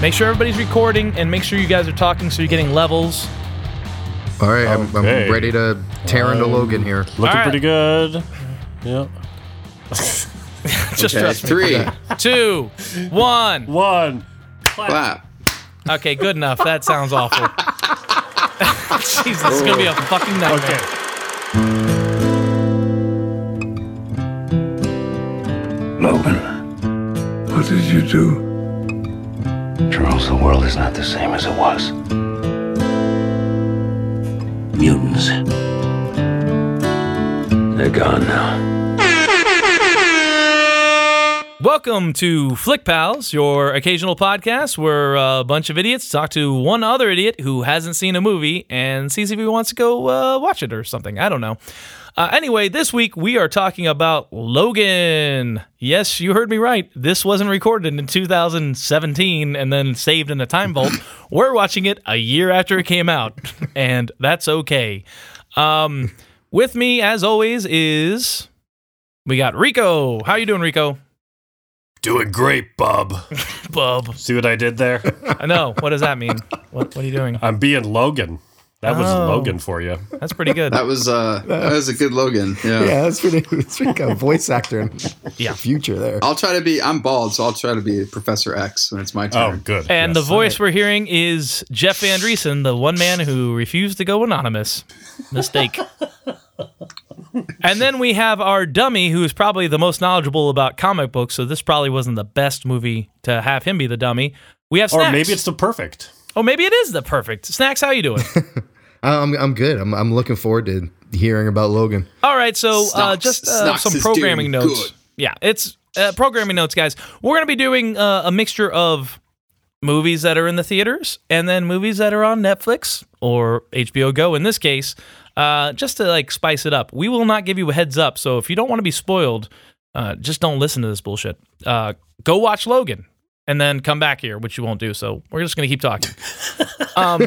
Make sure everybody's recording and make sure you guys are talking so you're getting levels. All right, I'm, Okay. I'm ready to tear into Um, Logan here. Looking All right. pretty good. Yep. Just Okay, trust me. three. Two, one. One. Clap. Okay, good enough. That sounds awful. Jesus, this is gonna be a fucking nightmare. Okay. Logan, what did you do? Charles, the world is not the same as it was. Mutants. They're gone now. Welcome to Flick Pals, your occasional podcast where a bunch of idiots talk to one other idiot who hasn't seen a movie and sees if he wants to go uh, watch it or something. I don't know. Uh, anyway, this week we are talking about Logan. Yes, you heard me right. This wasn't recorded in 2017 and then saved in a time vault. We're watching it a year after it came out, and that's okay. Um, with me, as always, is we got Rico. How you doing, Rico? Doing great, bub. Bub. See what I did there? I know. What does that mean? What, what are you doing? I'm being Logan. That was Oh. Logan for you. That's pretty good. That was uh that was a good Logan. Yeah. Yeah, that's pretty. That's pretty good voice actor in Yeah. the future there. I'll try to be I'm bald, so I'll try to be Professor X when it's my Oh, turn. good. And Yes. the voice we're hearing is Jeff Andreessen, the one man who refused to go anonymous. Mistake. and then we have our dummy, who is probably the most knowledgeable about comic books. So this probably wasn't the best movie to have him be the dummy. We have snacks. Or maybe it's the perfect. oh, maybe it is the perfect snacks. How you doing? I'm I'm good. I'm I'm looking forward to hearing about Logan. All right, so uh, Snacks. just uh, Snacks some is programming doing notes. good. Yeah, it's uh, programming notes, guys. We're going to be doing uh, a mixture of movies that are in the theaters and then movies that are on Netflix or HBO Go in this case, uh, just to like spice it up. We will not give you a heads up, so if you don't want to be spoiled, uh, just don't listen to this bullshit. Uh, go watch Logan. And then come back here, which you won't do. So we're just gonna keep talking. Um,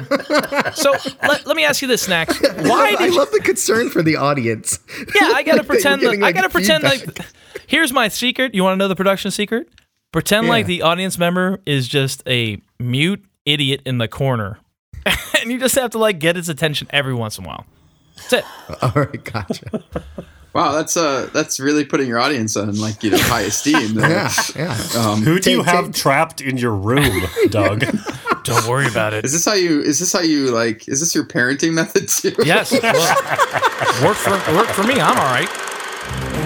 so let, let me ask you this, Snacks. Why I did you, love the concern for the audience. yeah, I gotta Like pretend. Like, I gotta pretend feedback. like. Here's my secret. You want to know the production secret? Pretend like the audience member is just a mute idiot in the corner, and you just have to like get its attention every once in a while. That's it. All right, gotcha. Wow, that's uh that's really putting your audience on like you know high esteem. Yeah, yeah. Um, Who do you have trapped in your room, Doug? Don't worry about it. is this how you is this how you like is this your parenting method too? Yes. Well, work for work for me. I'm all right.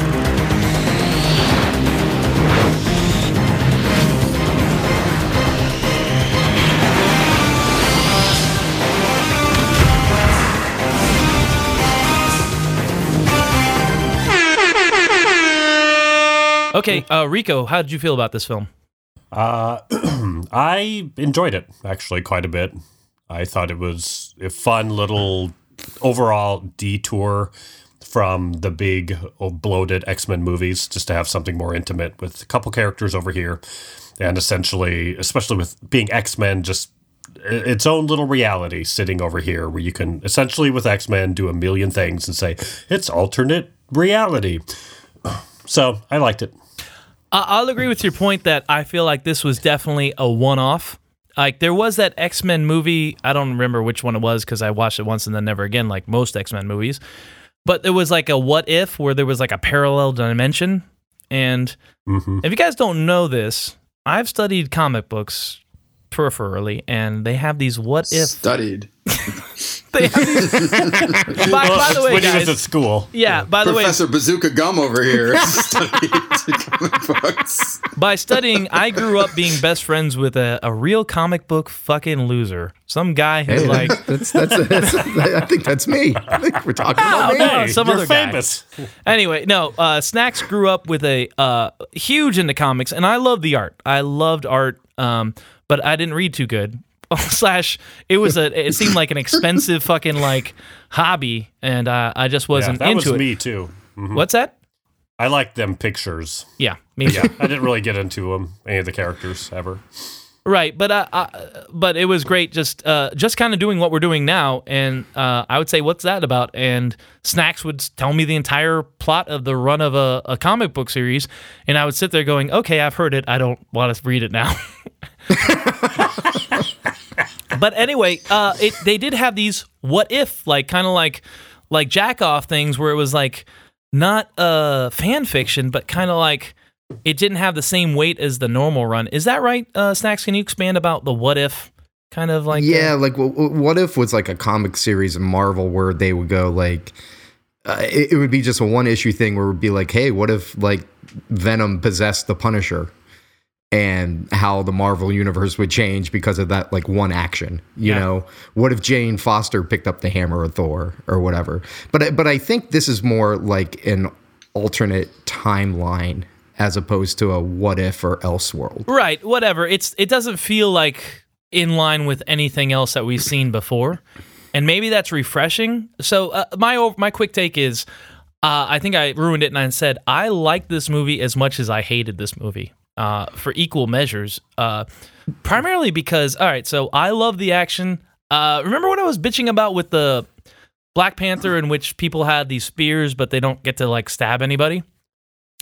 Okay, uh, Rico, how did you feel about this film? Uh, I enjoyed it actually quite a bit. I thought it was a fun little overall detour from the big oh, bloated X Men movies, just to have something more intimate with a couple characters over here, and essentially, especially with being X Men, just its own little reality sitting over here, where you can essentially with X Men do a million things and say it's alternate reality. So I liked it. I- I'll agree with your point that I feel like this was definitely a one-off. Like there was that X Men movie. I don't remember which one it was because I watched it once and then never again, like most X Men movies. But there was like a what if where there was like a parallel dimension. And hmm if you guys don't know this, I've studied comic books peripherally, and they have these what if. Studied. They have these, by, by the way, when he was at school. Yeah. By the way, Professor Bazooka Gum over here studied comic books. By studying, I grew up being best friends with a, a real comic book fucking loser. Some guy who Hey, like that's, that's, that's, I think that's me. I think we're talking Oh, about me. no. Hey, some you're other guy. famous. anyway, no, uh, Snacks grew up with a uh, huge into comics, and I loved the art. I loved art, um, but I didn't read too good. Slash, it was a. It seemed like an expensive fucking like hobby, and uh, I just wasn't that into was it. me too. Mhm. What's that? I like them pictures. Yeah, me too. Yeah, I didn't really get into them, any of the characters ever. Right, but uh, uh, but it was great just uh, just kind of doing what we're doing now, and uh, I would say, what's that about? And Snacks would tell me the entire plot of the run of a, a comic book series, and I would sit there going, okay, I've heard it. I don't want to read it now. but anyway, uh, it they did have these what if like kind of like like jack off things where it was like not uh fan fiction, but kind of like it didn't have the same weight as the normal run. Is that right, uh, Snacks? Can you expand about the what if kind of like? uh, yeah, like w- w- what if was like a comic series in Marvel where they would go like, uh, it, it would be just a one issue thing where it would be like, hey, what if like Venom possessed the Punisher, and how the Marvel universe would change because of that like one action. You Yeah. know, what if Jane Foster picked up the hammer of Thor or whatever? But I- but I think this is more like an alternate timeline as opposed to a what if or else world. Right, whatever. It's it doesn't feel like in line with anything else that we've seen before, and maybe that's refreshing. So uh, my my quick take is, uh, I think I ruined it and I said I liked this movie as much as I hated this movie uh, for equal measures. Uh, primarily because all right, so I love the action. Uh, remember what I was bitching about with the Black Panther, in which people had these spears, but they don't get to like stab anybody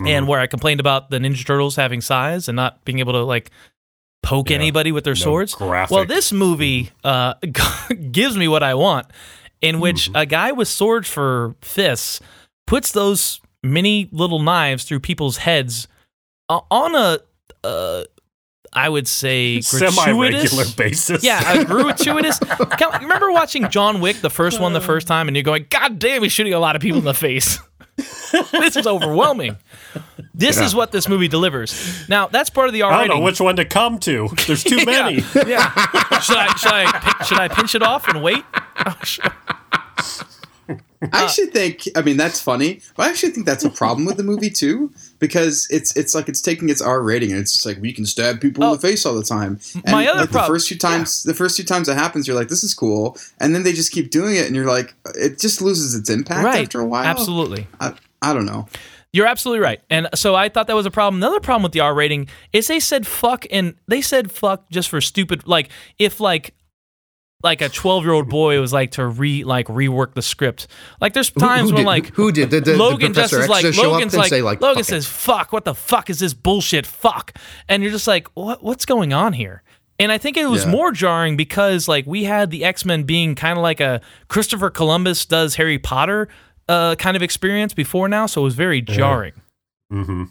and where I complained about the Ninja Turtles having size and not being able to like poke Yeah. anybody with their No swords. graphic. Well, this movie uh, gives me what I want, in which Mm-hmm. a guy with swords for fists puts those mini little knives through people's heads on a, uh, I would say, Semi-regular basis. Yeah, a gratuitous. Come- remember watching John Wick the first one the first time, and you're going, "God damn, he's shooting a lot of people in the face." this is overwhelming. This is what this movie delivers. Now that's part of the R I don't rating. know which one to come to. There's too many. Yeah. yeah. should I should I should I pinch it off and wait? I uh, actually think. I mean, that's funny, but I actually think that's a problem with the movie too, because it's it's like it's taking its R rating and it's just like we can stab people Oh. in the oh. face all the time. And My other like, prob- the first few times, the first few times it happens, you're like, this is cool, and then they just keep doing it, and you're like, it just loses its impact right. after a while. Absolutely. I, I don't know. You're absolutely right. And so I thought that was a problem. Another problem with the R rating is they said fuck and they said fuck just for stupid like if like like a 12 year old boy was like to re like rework the script. Like there's times who when did, like who did did, did, Logan did just is like show Logan's up and like, say like Logan "Fuck it"? says fuck what the fuck is this bullshit fuck and you're just like what what's going on here and I think it was Yeah. more jarring because like we had the X Men being kind of like a Christopher Columbus does Harry Potter uh, kind of experience before now, so it was very jarring. hmm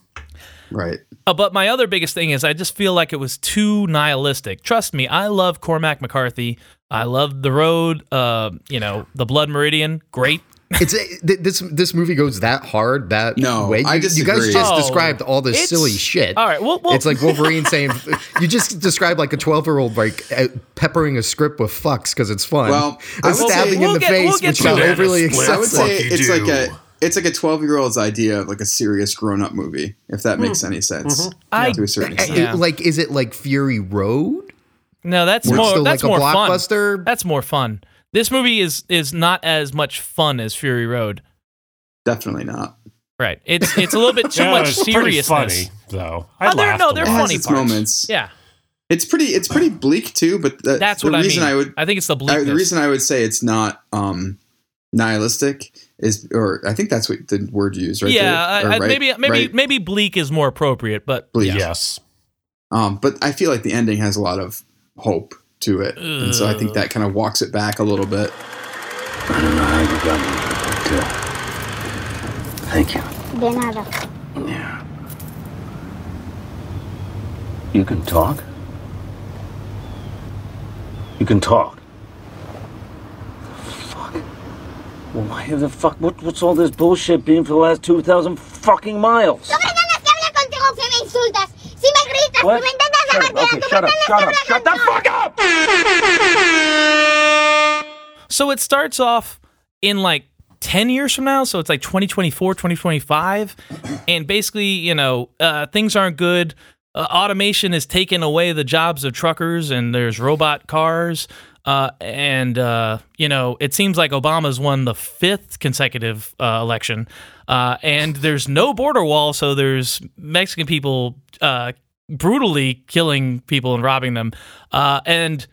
Right. Uh, but my other biggest thing is I just feel like it was too nihilistic. Trust me, I love Cormac McCarthy. I love The Road. Uh, you know, The Blood Meridian. Great. It's th- this this movie goes that hard that No, way. You, I you guys just Oh, described all this silly shit. All right, well, well it's like Wolverine saying you just described like a twelve year old like uh, peppering a script with fucks because it's fun. Well, I and would say- stabbing We'll in the get- face, we'll which to got overly Split. I would say you it's like a it's like a 12 year old's idea of like a serious grown up movie, if that makes any sense. I- to a certain extent. Yeah. Like, is it like Fury Road? no, that's Where it's more. still That's like a more fun. That's more fun. This movie is is not as much fun as Fury Road. Definitely not. Right. It's it's a little bit too Yeah, much it's seriousness. funny though. I Oh, they're- laughed no, they're It lot. has funny its parts. moments. Yeah, It's pretty it's pretty bleak too, but the, that's the what I mean. I would I think it's the I, bleakness. the reason I would say it's not um nihilistic is or I think that's what the word you use right yeah, there. I, I, right- maybe maybe right? maybe bleak is more appropriate, but Bleak. Yes. Um, but I feel like the ending has a lot of hope to it, and so I think that kind of walks it back a little bit. I don't know how you got me, but uh, thank you. De nada. Yeah. You can talk? You can talk? Fuck. Well, why the fuck? What, what's all this bullshit been for the last 2,000 fucking miles? No me ganas que hable contigo si me insultas, si me gritas, What? si me intentas Shut up, okay, tú shut me up, shut up, shut the fuck up! So it starts off in like 10 years from now. So it's like 2024, 2025. And basically, you know, uh, things aren't good. Uh, automation has taken away the jobs of truckers and there's robot cars. Uh, and, uh, you know, it seems like Obama's won the fifth consecutive uh, election. Uh, and there's no border wall. So there's Mexican people uh, brutally killing people and robbing them. Uh, and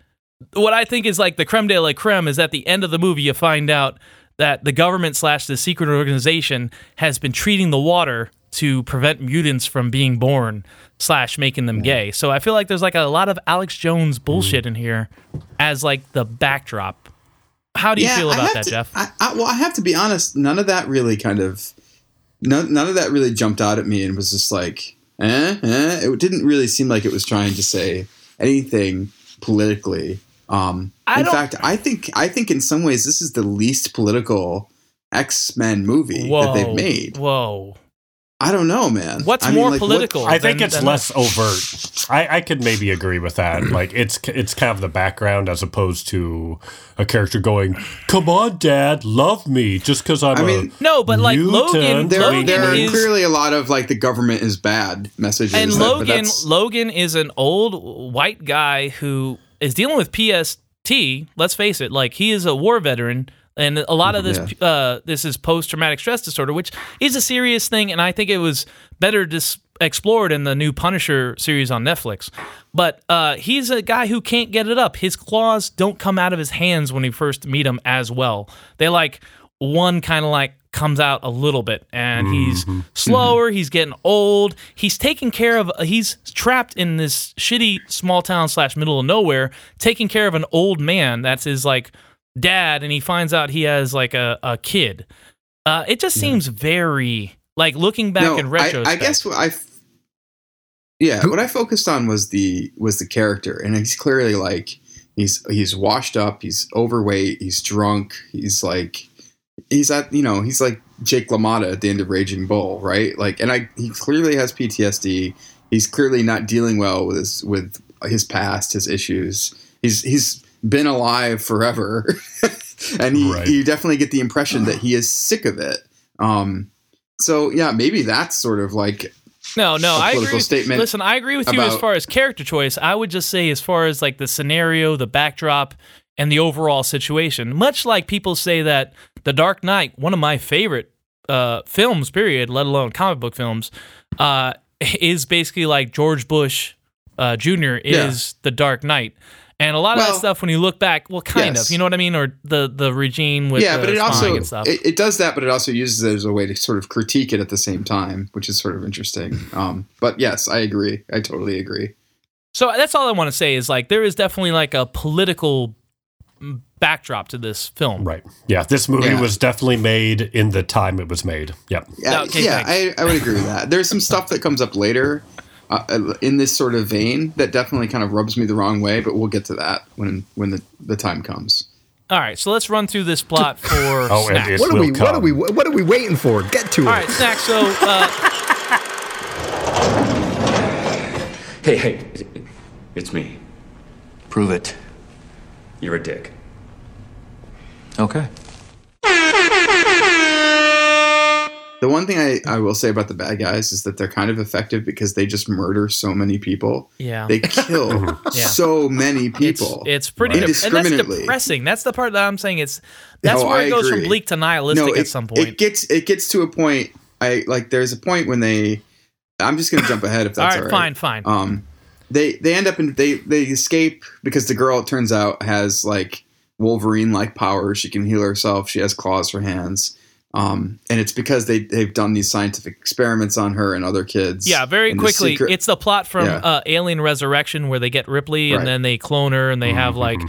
what I think is like the creme de la creme is at the end of the movie you find out that the government slash the secret organization has been treating the water to prevent mutants from being born slash making them gay. So I feel like there's like a lot of Alex Jones bullshit in here as like the backdrop. How do you feel about that, to- Jeff? I, I, well, I have to be honest. None of that really kind of, none, none of that really jumped out at me and was just like, eh, eh. It didn't really seem like it was trying to say anything politically. Um, in fact, I think I think in some ways this is the least political X Men movie that they've made. Whoa. I don't know, man. What's I mean, more like, what- political? I think than- it's than less this? overt. I, I could maybe agree with that. Like it's it's kind of the background as opposed to a character going, "Come on, Dad, love me," just because I'm I mean- No, but like Logan, mutant." there, Logan there are is clearly a lot of like the government is bad messages. and that- Logan that's- Logan is an old white guy who is dealing with PST. Let's face it, like he is a war veteran, and a lot of this uh, this is post traumatic stress disorder, which is a serious thing, and I think it was better dis- explored in the new Punisher series on Netflix. But uh, he's a guy who can't get it up. His claws don't come out of his hands when you first meet him as well. They like one kind of like comes out a little bit and he's slower he's getting old he's taking care of he's trapped in this shitty small town slash middle of nowhere taking care of an old man that's his like dad and he finds out he has like a, a kid uh, it just seems very like looking back in I, retrospect I guess what I, f- yeah, what I focused on was the was the character, and he's clearly like he's he's washed up, he's overweight, he's drunk, he's like he's at you know he's like Jake LaMotta at the end of Raging Bull, right? Like, and I he clearly has PTSD. He's clearly not dealing well with his with his past, his issues. He's he's been alive forever, and he, Right. you definitely get the impression that he is sick of it. Um, so yeah, maybe that's sort of like No, no, a I political agree. with- statement Listen, I agree with you as far as character choice. I would just say, as far as like the scenario, the backdrop, and the overall situation, much like people say that The Dark Knight, one of my favorite uh, films, period, let alone comic book films, uh, is basically like George Bush uh, Jr. is The Dark Knight. And a lot of that stuff, when you look back, well, kind yes. of, you know what I mean, or the the regime with yeah, the but it also and stuff. it, it does that, but it also uses it as a way to sort of critique it at the same time, which is sort of interesting. Um, but yes, I agree. I totally agree. So that's all I want to say is like there is definitely like a political backdrop to this film. Right. Yeah. This movie Yeah. was definitely made in the time it was made. Yep. Yeah, Okay, yeah, I, I would agree with that. There's some stuff that comes up later uh, in this sort of vein that definitely kind of rubs me the wrong way, but we'll get to that when when the, the time comes. All right, so let's run through this plot for Oh, and snacks. What are we? What are we? What are we waiting for? Get to it. All right, snacks. So uh, Hey, hey, it's me. Prove it. You're a dick. Okay. The one thing I, I will say about the bad guys is that they're kind of effective because they just murder so many people. yeah, They kill Yeah. so many people. it's pretty and that's depressing. That's the part that I'm saying. It's that's No, where I it goes from bleak to nihilistic it, at some point. It gets it gets to a point. I like. There's a point when they. I'm just gonna jump ahead if that's right, all fine, fine. Um, they they end up in they they escape because the girl it turns out has like Wolverine like powers. She can heal herself. She has claws for hands. Um, and it's because they they've done these scientific experiments on her and other kids. yeah, very And the quickly. secret- it's the plot from Yeah. uh, Alien Resurrection where they get Ripley and Right. then they clone her and they have like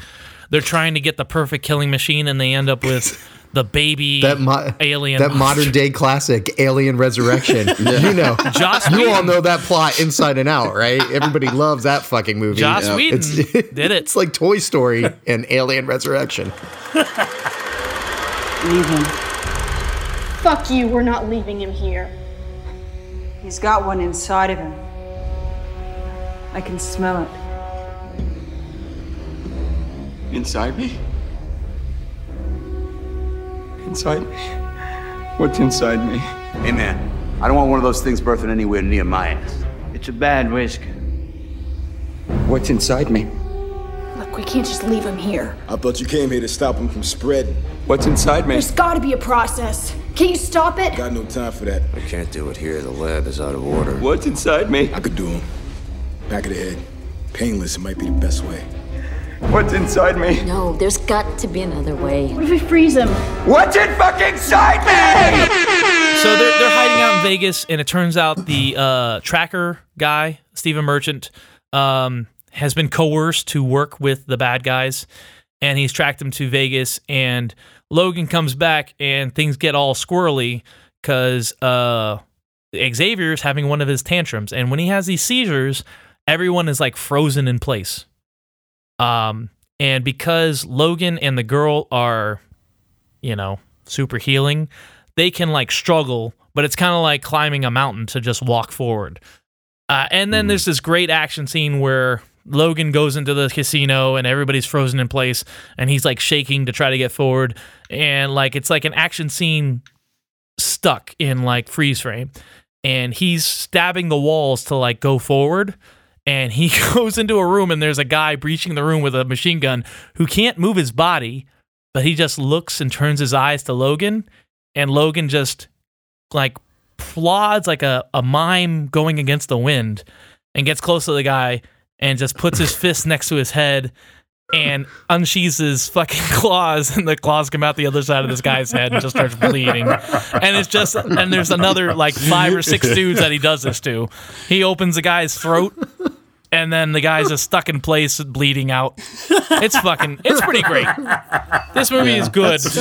they're trying to get the perfect killing machine and they end up with the baby that mo- alien that modern day classic, Alien Resurrection. You know, Joss you all know that plot inside and out, right? Everybody loves that fucking movie. Joss Yeah. Whedon It's- did it. It's like Toy Story and Alien Resurrection. Leave him. Fuck you, we're not leaving him here. He's got one inside of him. I can smell it. Inside me? Inside me? What's inside me? Hey man, I don't want one of those things birthing anywhere near my ass. It's a bad risk. What's inside me? Look, we can't just leave him here. I thought you came here to stop him from spreading. What's inside me? There's gotta be a process. Can you stop it? Got no time for that. I can't do it here. The lab is out of order. What's inside me? I could do him. Back of the head. Painless, it might be the best way. What's inside me? No, there's got to be another way. What if we freeze him? What's in fucking inside me? So they're they're hiding out in Vegas, and it turns out the uh, tracker guy, Stephen Merchant, um, has been coerced to work with the bad guys, and he's tracked them to Vegas. And Logan comes back, and things get all squirrely because uh, Xavier's having one of his tantrums, and when he has these seizures, everyone is like frozen in place. Um, and because Logan and the girl are, you know, super healing, they can like struggle, but it's kind of like climbing a mountain to just walk forward. Uh, and then there's this great action scene where Logan goes into the casino and everybody's frozen in place and he's like shaking to try to get forward. And like it's like an action scene stuck in like freeze frame. And he's stabbing the walls to like go forward. And he goes into a room and there's a guy breaching the room with a machine gun who can't move his body, but he just looks and turns his eyes to Logan. And Logan just like plods like a, a mime going against the wind and gets close to the guy and just puts his fist next to his head and unsheathes his fucking claws and the claws come out the other side of this guy's head and just starts bleeding and it's just and there's another like five or six dudes that he does this to he opens the guy's throat and then the guy's just stuck in place bleeding out it's fucking it's pretty great this movie is good That's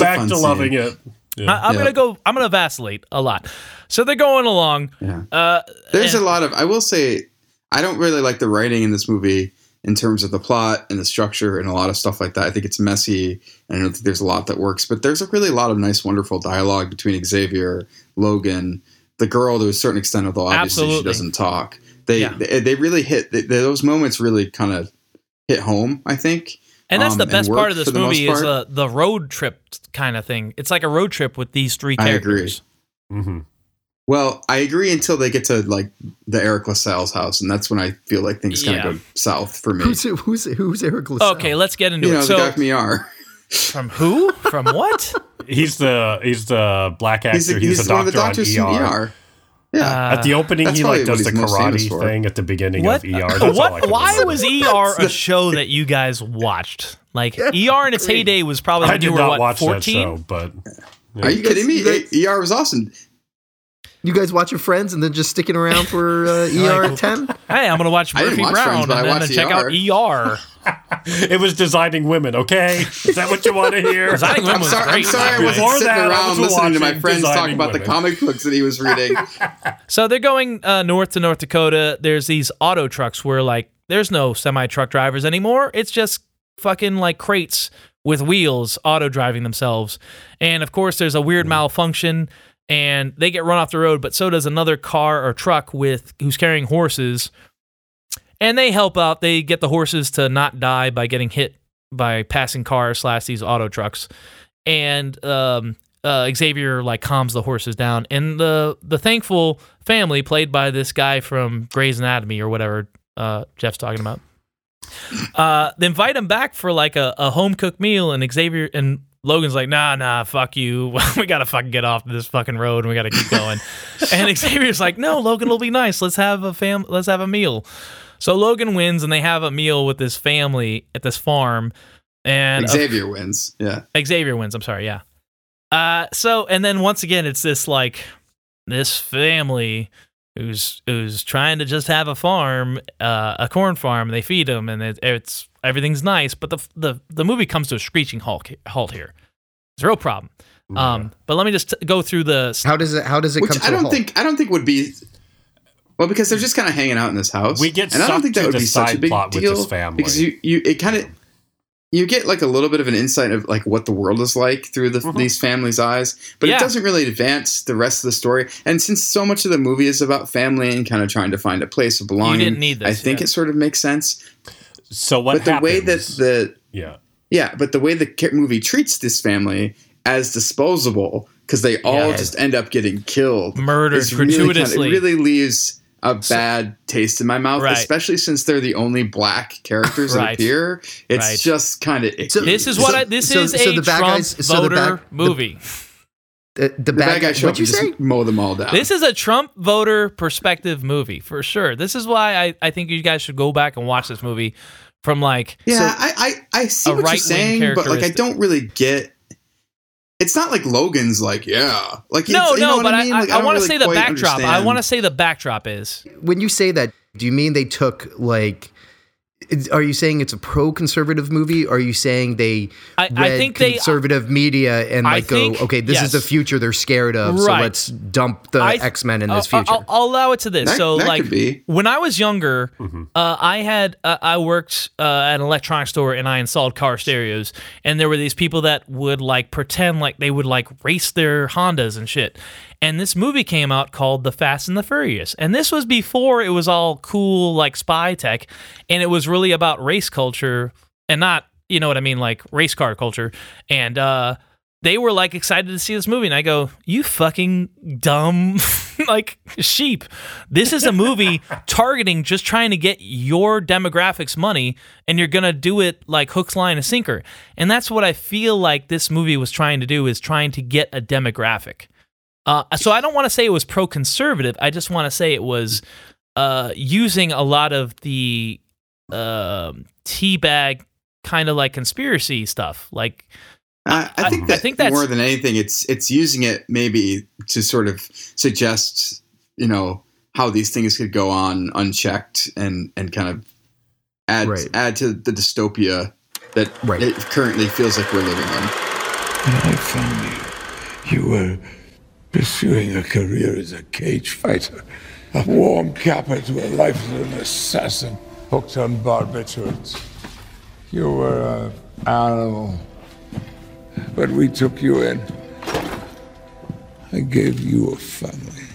a Back to scene. loving it. Yeah. I, I'm Yeah. gonna go. I'm gonna vacillate a lot. So they're going along. Yeah. Uh, There's and- a lot of. I will say, I don't really like the writing in this movie in terms of the plot and the structure and a lot of stuff like that. I think it's messy, and I don't think there's a lot that works. But there's a really a lot of nice, wonderful dialogue between Xavier, Logan, the girl to a certain extent, although obviously Absolutely. she doesn't talk. They Yeah. they, they really hit they, those moments. Really kind of hit home. I think. and that's um, the best part of this for the most movie is part. uh, the road trip kind of thing. It's like a road trip with these three I agree. characters. Well, I agree until they get to like the Eric LaSalle's house, and that's when I feel like things kind of Yeah. go south for me. Who's who's who's Eric LaSalle? Okay, let's get into you know, it. the So guy from ER. from who? From what? He's the he's the black actor. He's, He's, the, he's a one of doctor the doctors on from ER. ER. Yeah. At the opening, That's he probably like does the he's most famous karate for. thing at the beginning what? of ER. That's all I what? can Why remember. was ER a show that you guys watched? Like ER in its heyday was probably I when you did were not what watch that 14. show, but Are you You kidding me? you E- ER was awesome. You guys watching Friends and then just sticking around for uh, ER at ten? Hey, I'm gonna watch I didn't Murphy watch Brown Friends, but I and then watched check out ER. it was designing women. Okay, is that what you want to hear? Designing Women I'm was sorry, I'm great. sorry I wasn't Before sitting that, I around was listening to my watching friends talk Designing about the Women. comic books that he was reading. So they're going uh, north to North Dakota. There's these auto trucks where like there's no semi truck drivers anymore. It's just fucking like crates with wheels auto driving themselves. And of course, there's a weird malfunction and they get run off the road. But so does another car or truck with who's carrying horses. And they help out. They get the horses to not die by getting hit by passing cars slash these auto trucks. And um, uh, Xavier like calms the horses down, and the the thankful family, played by this guy from Grey's Anatomy or whatever uh, Jeff's talking about, uh, they invite him back for like a, a home cooked meal, and Xavier and Logan's like, nah, nah, fuck you. we gotta fucking get off this fucking road, and we gotta keep going. and Xavier's like, no, Logan will be nice. Let's have a fam. Let's have a meal. So Logan wins, and they have a meal with this family at this farm. And of Xavier wins. Yeah. Xavier wins. I'm sorry. Yeah. Uh, so and then once again, it's this like this family who's who's trying to just have a farm, uh, a corn farm. They feed them, and it, it's everything's nice. But the the the movie comes to a screeching halt halt here. It's a real problem. Um, but let me just t- go through the. How does it? How does it Which come to don't halt? think I don't think would be well because they're just kind of hanging out in this house. We get and I don't think that would be such a big plot with deal this family. because you you it kind of you get like a little bit of an insight of like what the world is like through the, mm-hmm. these families' eyes, but Yeah. it doesn't really advance the rest of the story. And since so much of the movie is about family and kind of trying to find a place of belonging, didn't need this, I think yeah. it sort of makes sense. So what but the way that the yeah yeah, but the way the movie treats this family as disposable because they all Yeah. just end up getting killed, Murdered is really kinda- gratuitously. it really leaves a bad taste in my mouth, Right. especially since they're the only black characters that Right. appear. It's Right. just kind of icky. This is what I. This so- is so a the bad Trump guys- so the voter movie. The, the, The bad guy show up What'd you say? just mow them all down. This is a Trump voter perspective movie for sure. This is why I, I think you guys should go back and watch this movie from like yeah, I, I I see a what you're saying, but like I don't really get. It's not like Logan's like yeah, like no it's, you know no, what but I I, mean. Like, I, don't want to really say the quite backdrop. I want to say the backdrop is When you say that, do you mean they took like? Is- Are you saying it's a pro-conservative movie? Are you saying they I- read I think they- conservative media and I like go, okay, this yes. is the future they're scared of, so let's dump the X Men in this I'll- future. I'll, I'll allow it to this. That- so that like when I was younger, uh, I had uh, I worked uh, at an electronics store and I installed car stereos, and there were these people that would like pretend like they would like race their Hondas and shit. And this movie came out called The Fast and the Furious, and this was before it was all cool like spy tech, and it was really about race culture and not you know what I mean like race car culture. And. uh they were like excited to see this movie. And i go you fucking dumb like sheep. This is a movie targeting just trying to get your demographics money and you're gonna do it like hooks line and sinker. And that's what i feel like this movie was trying to do is trying to get a demographic uh, so i don't want to say it was pro-conservative i just want to say it was uh, using a lot of the um teabag kind of like conspiracy stuff like I, I think I that think that's- more than anything, it's it's using it maybe to sort of suggest you know how these things could go on unchecked and and kind of add Right. add to the dystopia that Right. it currently feels like we're living in. When I found you, you were pursuing a career as a cage fighter, a warm capper to a life as an assassin hooked on barbiturates. You were an animal, but we took you in. I gave you a family.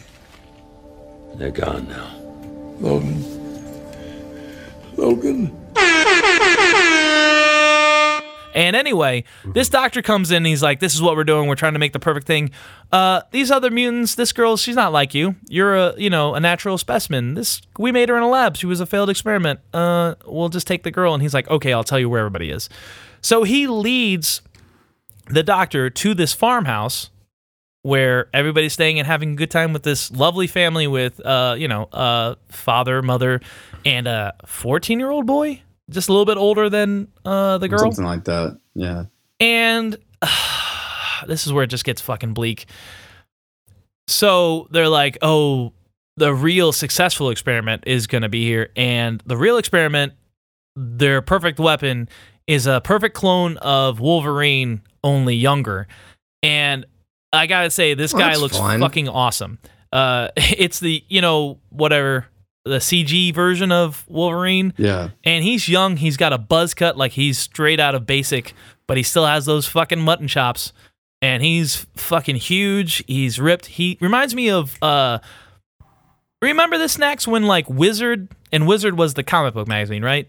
They're gone now. Logan. Logan. And anyway, this doctor comes in and he's like, This is what we're doing. We're trying to make the perfect thing. Uh, these other mutants, this girl, she's not like you. You're a, you know, a natural specimen. This we made her in a lab. She was a failed experiment. Uh, we'll just take the girl. And he's like, Okay, I'll tell you where everybody is. So he leads the doctor to this farmhouse where everybody's staying and having a good time with this lovely family with uh, you know, uh father, mother, and a 14 year old boy. Just a little bit older than uh, the girl. Something like that. Yeah. And this is where it just gets fucking bleak. So they're like, oh, the real successful experiment is going to be here. And the real experiment, their perfect weapon, is a perfect clone of Wolverine, only younger. And I got to say, this Well, guy looks fun. fucking awesome. Uh, it's the, you know, whatever, the CG version of Wolverine Yeah. and he's young. He's got a buzz cut, like he's straight out of basic, but he still has those fucking mutton chops. And he's fucking huge. He's ripped. He reminds me of uh remember the snacks when like Wizard and Wizard was the comic book magazine, right?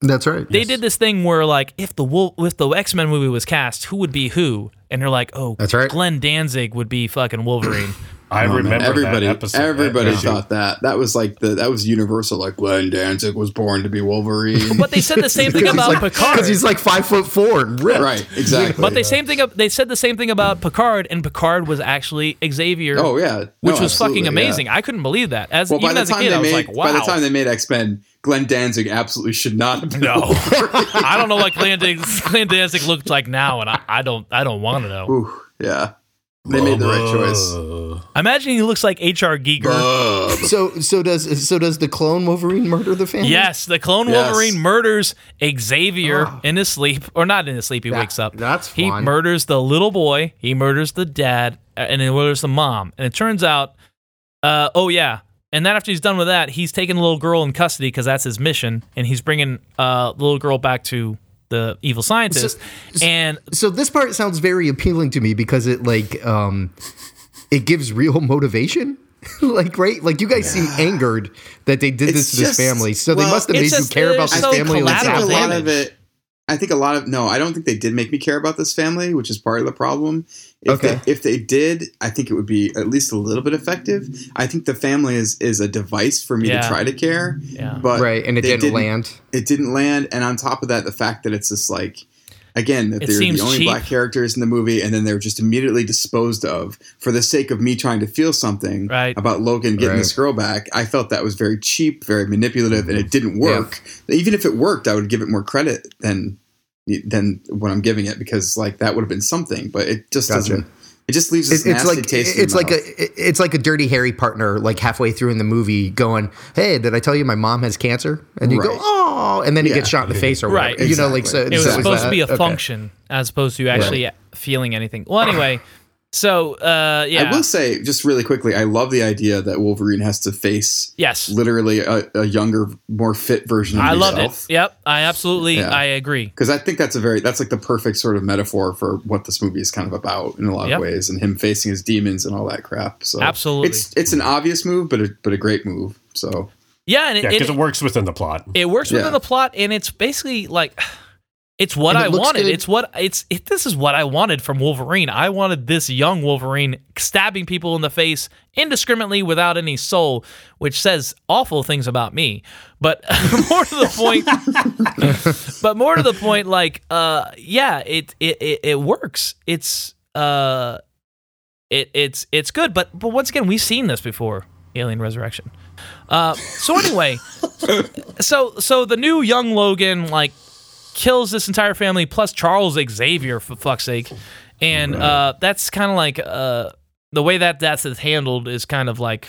That's right. They did this thing where like if the Wolf if the X Men movie was cast, who would be who? And they're like, oh, That's right. Glenn Danzig would be fucking Wolverine. I Oh, remember everybody. that episode. everybody that thought that. That was like the that was universal. Like Glenn Danzig was born to be Wolverine. but they said the same thing about like, Picard. because he's like five foot four and ripped. right. Exactly. But they same thing. They said the same thing about Picard, and Picard was actually Xavier. Oh yeah. which was fucking amazing. yeah. I couldn't believe that. As Well, by even the as a time kid, they I was made like, wow. by the time they made X Men, Glenn Danzig absolutely should not have been. no, I don't know what Glenn Danzig, Glenn Danzig looked like now, and I, I don't. I don't want to know. Ooh, yeah. They made the right choice. Uh, I imagine he looks like H.R. Giger. Ugh. So so does so does the clone Wolverine murder the family? Yes, the clone Yes. Wolverine murders Xavier Oh. in his sleep, or not in his sleep. He That- wakes up. that's he fun. murders the little boy. He murders the dad, uh, and he murders the mom. And it turns out, uh, oh yeah. And then after he's done with that, he's taking the little girl in custody because that's his mission, and he's bringing uh, the little girl back to the evil scientist. and So this part sounds very appealing to me because it like um it gives real motivation. like right, like you guys seem angered that they did It's this to this family, so they must have made it's you care about it's this so family. I Like think a lot of it. I think a lot of no. I don't think they did make me care about this family, which is part of the problem. If Okay. They, if they did, I think it would be at least a little bit effective. I think the family is is a device for me Yeah. to try to care. Yeah. But right, and it they didn't, land. It didn't land, and on top of that, the fact that it's just like again that It they're the only cheap. black characters in the movie, and then they're just immediately disposed of for the sake of me trying to feel something Right. about Logan getting Right. this girl back. I felt that was very cheap, very manipulative, and it mm-hmm. didn't work. Even if it worked, I would give it more credit than than what I'm giving it because like that would have been something, but it just Gotcha. doesn't. It just leaves this it's nasty like taste. in it's your like mouth. a it's like a dirty Harry partner like halfway through in the movie going, "Hey, did I tell you my mom has cancer?" And you go, "Oh," and then he Yeah. gets shot in the face or Right. whatever. You know, like so. It was so supposed to be a okay. function as opposed to actually feeling anything. Well, anyway, so uh, yeah, I will say, just really quickly, I love the idea that Wolverine has to face yes, literally a, a younger, more fit version of I loved himself. it. Yep, I absolutely, Yeah. I agree. Because I think that's a very that's like the perfect sort of metaphor for what this movie is kind of about in a lot Yep. of ways, and him facing his demons and all that crap. So Absolutely. it's it's an obvious move, but a, but a great move. So Yeah, and it, Yeah, because it, it works within the plot. it works within Yeah. the plot, and it's basically like it's what And I wanted. good. It's what it's it, this is what I wanted from Wolverine. I wanted this young Wolverine stabbing people in the face indiscriminately without any soul, which says awful things about me. But more to the point, but more to the point, like uh, yeah, it it it, it works. It's uh, it it's it's good. But but once again, we've seen this before. Alien Resurrection. Uh, so anyway, so so the new young Logan like kills this entire family plus Charles Xavier for fuck's sake, and uh, that's kind of like uh, the way that death is handled is kind of like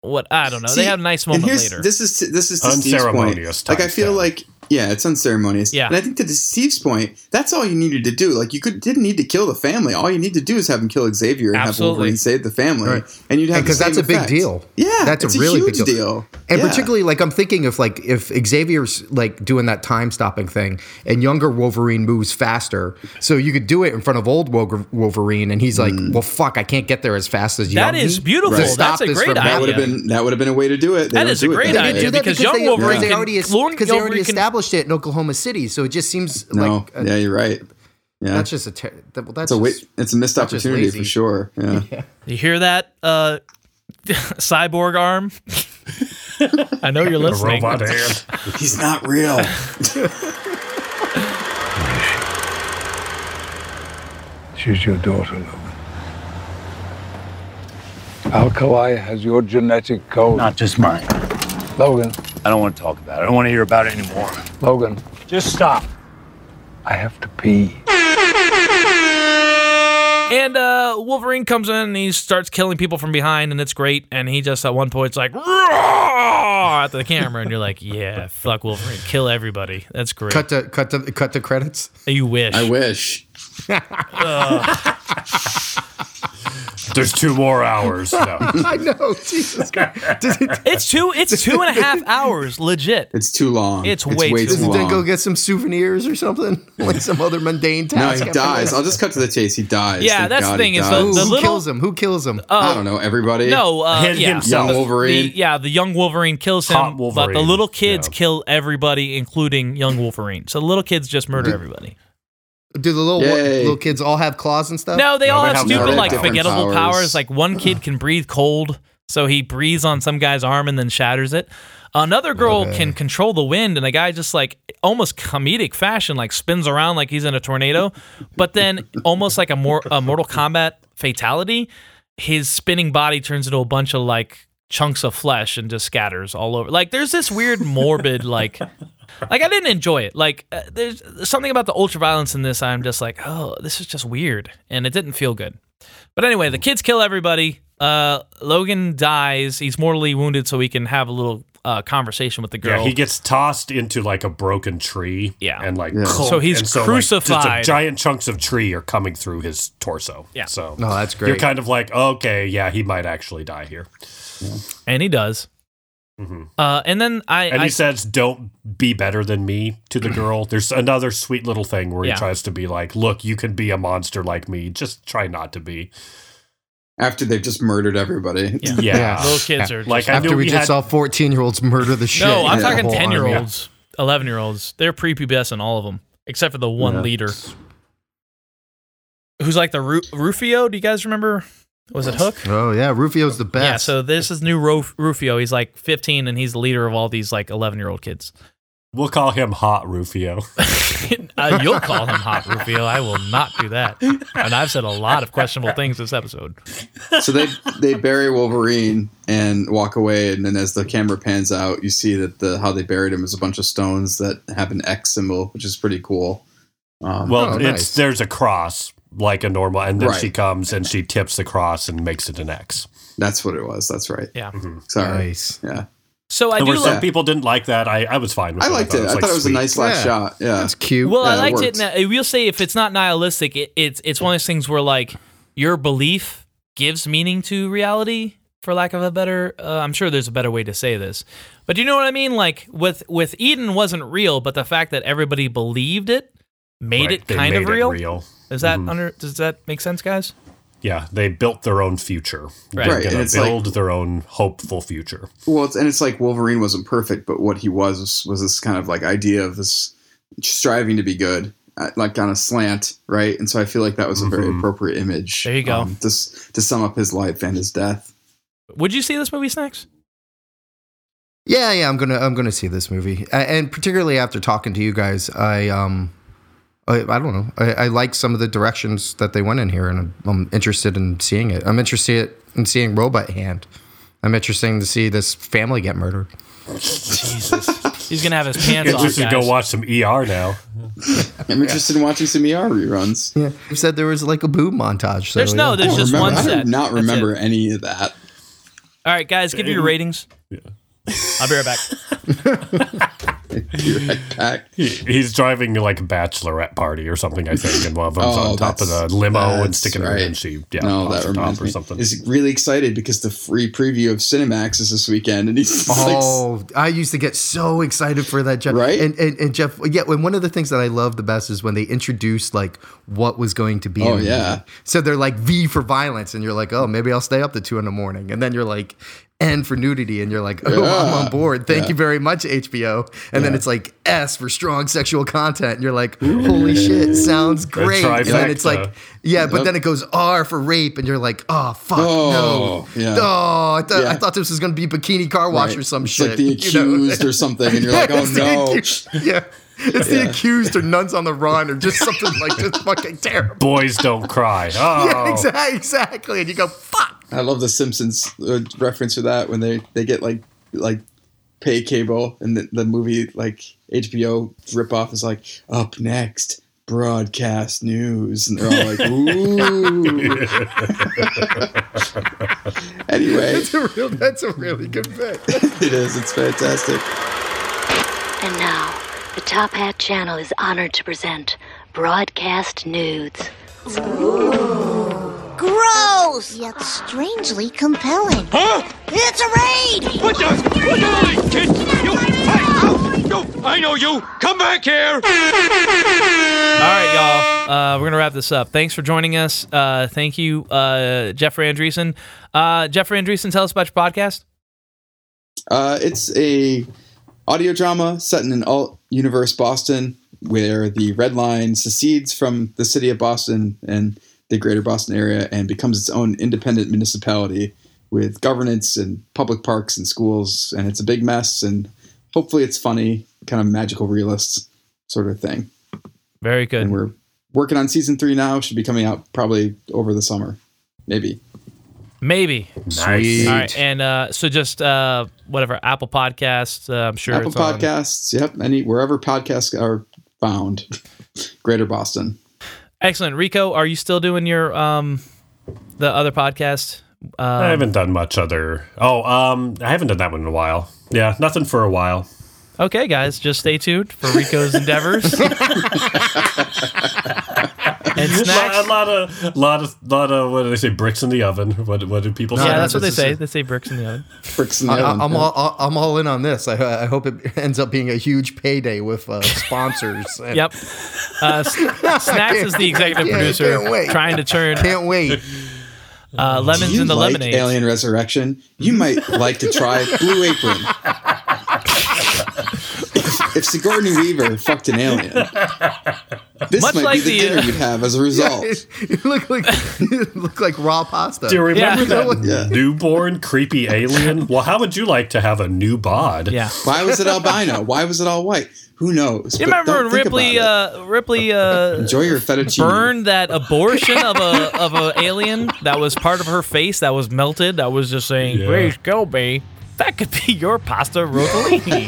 what I don't know. See, they have a nice moment later. This is this is to Steve's point. Unceremonious Like I feel ten. like yeah, it's unceremonious. Yeah. and I think to Steve's point, that's all you needed to do. Like you could didn't need to kill the family. All you need to do is have him kill Xavier and Absolutely. have Wolverine save the family, Right. and you'd have because that's same a big deal. Yeah, that's a really huge big deal. deal. And Yeah. particularly, like I'm thinking of like if Xavier's like doing that time stopping thing, and younger Wolverine moves faster, so you could do it in front of old Wolverine, and he's like, mm. "Well, fuck, I can't get there as fast as That young." is beautiful. To That's a great idea. That would have been that would have been a way to do it. They That a great idea. way. that because because, young Wolverine they can- already young because they already Wolverine can- established it in Oklahoma City, so it just seems No, like a, yeah, you're right. Yeah, that's just a ter- that, well, that's it's a just- it's a missed opportunity for sure. Yeah. you hear that, uh, cyborg arm? I know you're A listening. robot hand. He's not real. She's your daughter, Logan. Alkali has your genetic code. Not just mine. Logan, I don't want to talk about it. I don't want to hear about it anymore. Logan, Just stop. I have to pee. And uh, Wolverine comes in and he starts killing people from behind, and it's great. And he just at one point it's like "Roar!" at the camera, and you're like, "Yeah, fuck Wolverine, kill everybody." That's great. cut to cut to cut to credits. you wish. I wish. There's two more hours. No. I know, Jesus Christ. Does it, It's two. It's two and a half hours, legit. It's too long. It's way too does he long. then go get some souvenirs or something, like some other mundane task? No, task? he after dies. that? I'll just cut to the chase. He dies. Yeah, Thank that's God the thing he is dies. the- Who little- kills him? Who kills him? I don't know. Everybody. No, uh, Him yeah, himself. Young Wolverine. The, yeah, the young Wolverine kills him, Hot but the Wolverine, little kids yeah. kill everybody, including young Wolverine. So the little kids just murder everybody. Do the little Yay. little kids all have claws and stuff? No, they No, all have have stupid, different- like forgettable powers. powers. Like one kid can breathe cold, so he breathes on some guy's arm and then shatters it. Another girl Okay. can control the wind, and a guy just like almost comedic fashion, like spins around like he's in a tornado. But then, almost like a more a Mortal Kombat fatality, his spinning body turns into a bunch of like chunks of flesh and just scatters all over. Like there's this weird morbid like like I didn't enjoy it. Like uh, there's something about the ultra violence in this. I'm just like, oh, this is just weird, and it didn't feel good. But anyway, the kids kill everybody. Uh, Logan dies. He's mortally wounded, so he can have a little uh, conversation with the girl. Yeah, he gets tossed into like a broken tree. Yeah. and like Yeah. So he's and like, crucified. just a giant chunks of tree are coming through his torso. Yeah. so No, that's great. You're kind of like, okay, yeah, he might actually die here. and he does. Mhm. Uh, and then I, And I he says, "Don't be better than me" to the girl. There's another sweet little thing where Yeah. he tries to be like, "Look, you can be a monster like me. Just try not to be." After they've just murdered everybody. yeah, Yeah, yeah. little kids are like just- I After knew we we just saw 14 year olds murder the shit. no, I'm out talking ten year olds, eleven year olds. They're prepubescent, all of them, except for the one Yeah. leader, who's like the Ru- Rufio. Do you guys remember? Was it Hook? Oh yeah, Rufio's the best. Yeah, so this is new Ruf- Rufio. He's like 15 and he's the leader of all these like 11 year old kids. We'll call him Hot Rufio. uh, you'll call him Hot Rufio. I will not do that. And I've said a lot of questionable things this episode. so they they bury Wolverine and walk away, and then as the camera pans out, you see that the how they buried him is a bunch of stones that have an X symbol, which is pretty cool. Um, well, Oh, it's there's a cross like a normal, and then Right. she comes and she tips the cross and makes it an X. that's what it was. That's right. Yeah. Sorry. Nice. Yeah, So I There do were some like. people didn't like that. I, I was fine with I it. liked it. I like, thought it was a nice last Yeah. shot. Yeah, it's cute. Well, I Yeah, it liked it. works. In we'll say if it's not nihilistic, it, it's it's one of those things where like your belief gives meaning to reality. For lack of a better, uh, I'm sure there's a better way to say this, but you know what I mean. Like with with Eden wasn't real, but the fact that everybody believed it made Right, it they kind made of it real. real. Is that Mhm. under? Does that make sense, guys? Yeah, they built their own future. Right. They're Right, and gonna it's like- build their own hopeful future. Well, it's, and it's like Wolverine wasn't perfect, but what he was was this kind of like idea of this striving to be good, uh, like on a slant, right? And so I feel like that was a very Mhm. appropriate image. There you go. Um, to, to sum up his life and his death. Would you see this movie, Snacks? Yeah, yeah, I'm gonna I'm gonna see this movie, and particularly after talking to you guys, I um, I, I don't know, I, I like some of the directions that they went in here, and I'm, I'm interested in seeing it. I'm interested in seeing Robot Hand. I'm interested to see this family get murdered. Jesus, he's gonna have his pants off. Just to guys. go watch some ER now. I'm interested in watching some ER reruns. Yeah, you said there was like a boob montage. So, There's no, yeah. there's just remember- one I set. do not remember any of that. All right, guys, give me your ratings. I'll be right back. Be right. He, he's driving like a bachelorette party or something, I think, and one of them's Oh, on top of the limo and that's sticking her right. in. She yeah, no, that the top reminds or something. Is really excited because the free preview of Cinemax is this weekend, and he's like, Oh, I used to get so excited for that, Jeff. Right? And, and and Jeff, yeah. And one of the things that I love the best is when they introduced like what was going to be. Oh, yeah. movie. So they're like V for violence, and you're like, oh, maybe I'll stay up to two in the morning, and then you're like. N for nudity, and you're like, oh, I'm on board. Thank Yeah. you very much, HBO. And then it's like S for strong sexual content, and you're like, holy shit, sounds great. And then it's like, yeah, but Yep. then it goes R for rape, and you're like, oh fuck, Oh, no, yeah. oh, I thought I thought this was gonna be bikini car wash Right. or some it's shit. like the you know? accused or something, and you're like, oh no. yeah. It's the accused or nuns on the run or just something like just fucking terrible. Boys don't cry. Oh, Yeah, exactly, exactly. And you go, fuck. I love the Simpsons uh, reference for that when they they get like like pay cable and the, the movie like HBO ripoff is like up next broadcast news and they're all like ooh. anyway, That's a real that's a really good bit. it is. It's fantastic. And now, the Top Hat channel is honored to present Broadcast Nudes. Ooh. Gross! Yet strangely compelling. Huh? It's a raid! What the? What the? Kid, you! Hey, ow! You! I know you! Come back here! All right, y'all. Uh, we're gonna wrap this up. Thanks for joining us. Uh, thank you, uh, Jeffrey Andreessen. Uh, Jeffrey Andreessen, tell us about your podcast. Uh, it's a audio drama set in an alt universe Boston, where the Red Line secedes from the city of Boston and the greater Boston area and becomes its own independent municipality with governance and public parks and schools. And it's a big mess. And hopefully, it's funny, kind of magical realist sort of thing. Very good. And we're working on season three now. Should be coming out probably over the summer, maybe. Maybe. Nice. All right, and uh, so just uh, whatever Apple Podcasts. Uh, I'm sure Apple it's on- Podcasts, yep, any wherever podcasts are found, Greater Boston. Excellent, Rico. Are you still doing your um, the other podcast? Um, I haven't done much other. Oh, um, I haven't done that one in a while. Yeah, nothing for a while. Okay, guys, just stay tuned for Rico's endeavors. and snacks. A lot of, lot of, lot of. What do they say? Bricks in the oven. What, what do people say? yeah, that's what they say. They say bricks in the oven. Bricks in the I, oven. am yeah. all I'm all in on this. I, I hope it ends up being a huge payday with uh, sponsors. and- Yep. Uh, Snacks is the executive Yeah, producer can't wait. trying to turn Can't wait. uh, lemons you the like lemonade. Alien Resurrection, you might like to try Blue Apron. if Sigourney Weaver fucked an alien, This Much might like be the the, dinner uh, you'd have as a result. you look like you look like raw pasta. Do you remember Yeah. that Yeah. newborn creepy alien? Well, how would you like to have a new bod? Yeah. Why was it albino? Why was it all white? Who knows? You remember when Ripley, uh, Ripley, uh, Enjoy your fettuccine. burned that abortion of a of a alien that was part of her face that was melted? That was just saying, Yeah. "Grace Kelby, that could be your pasta rotolini."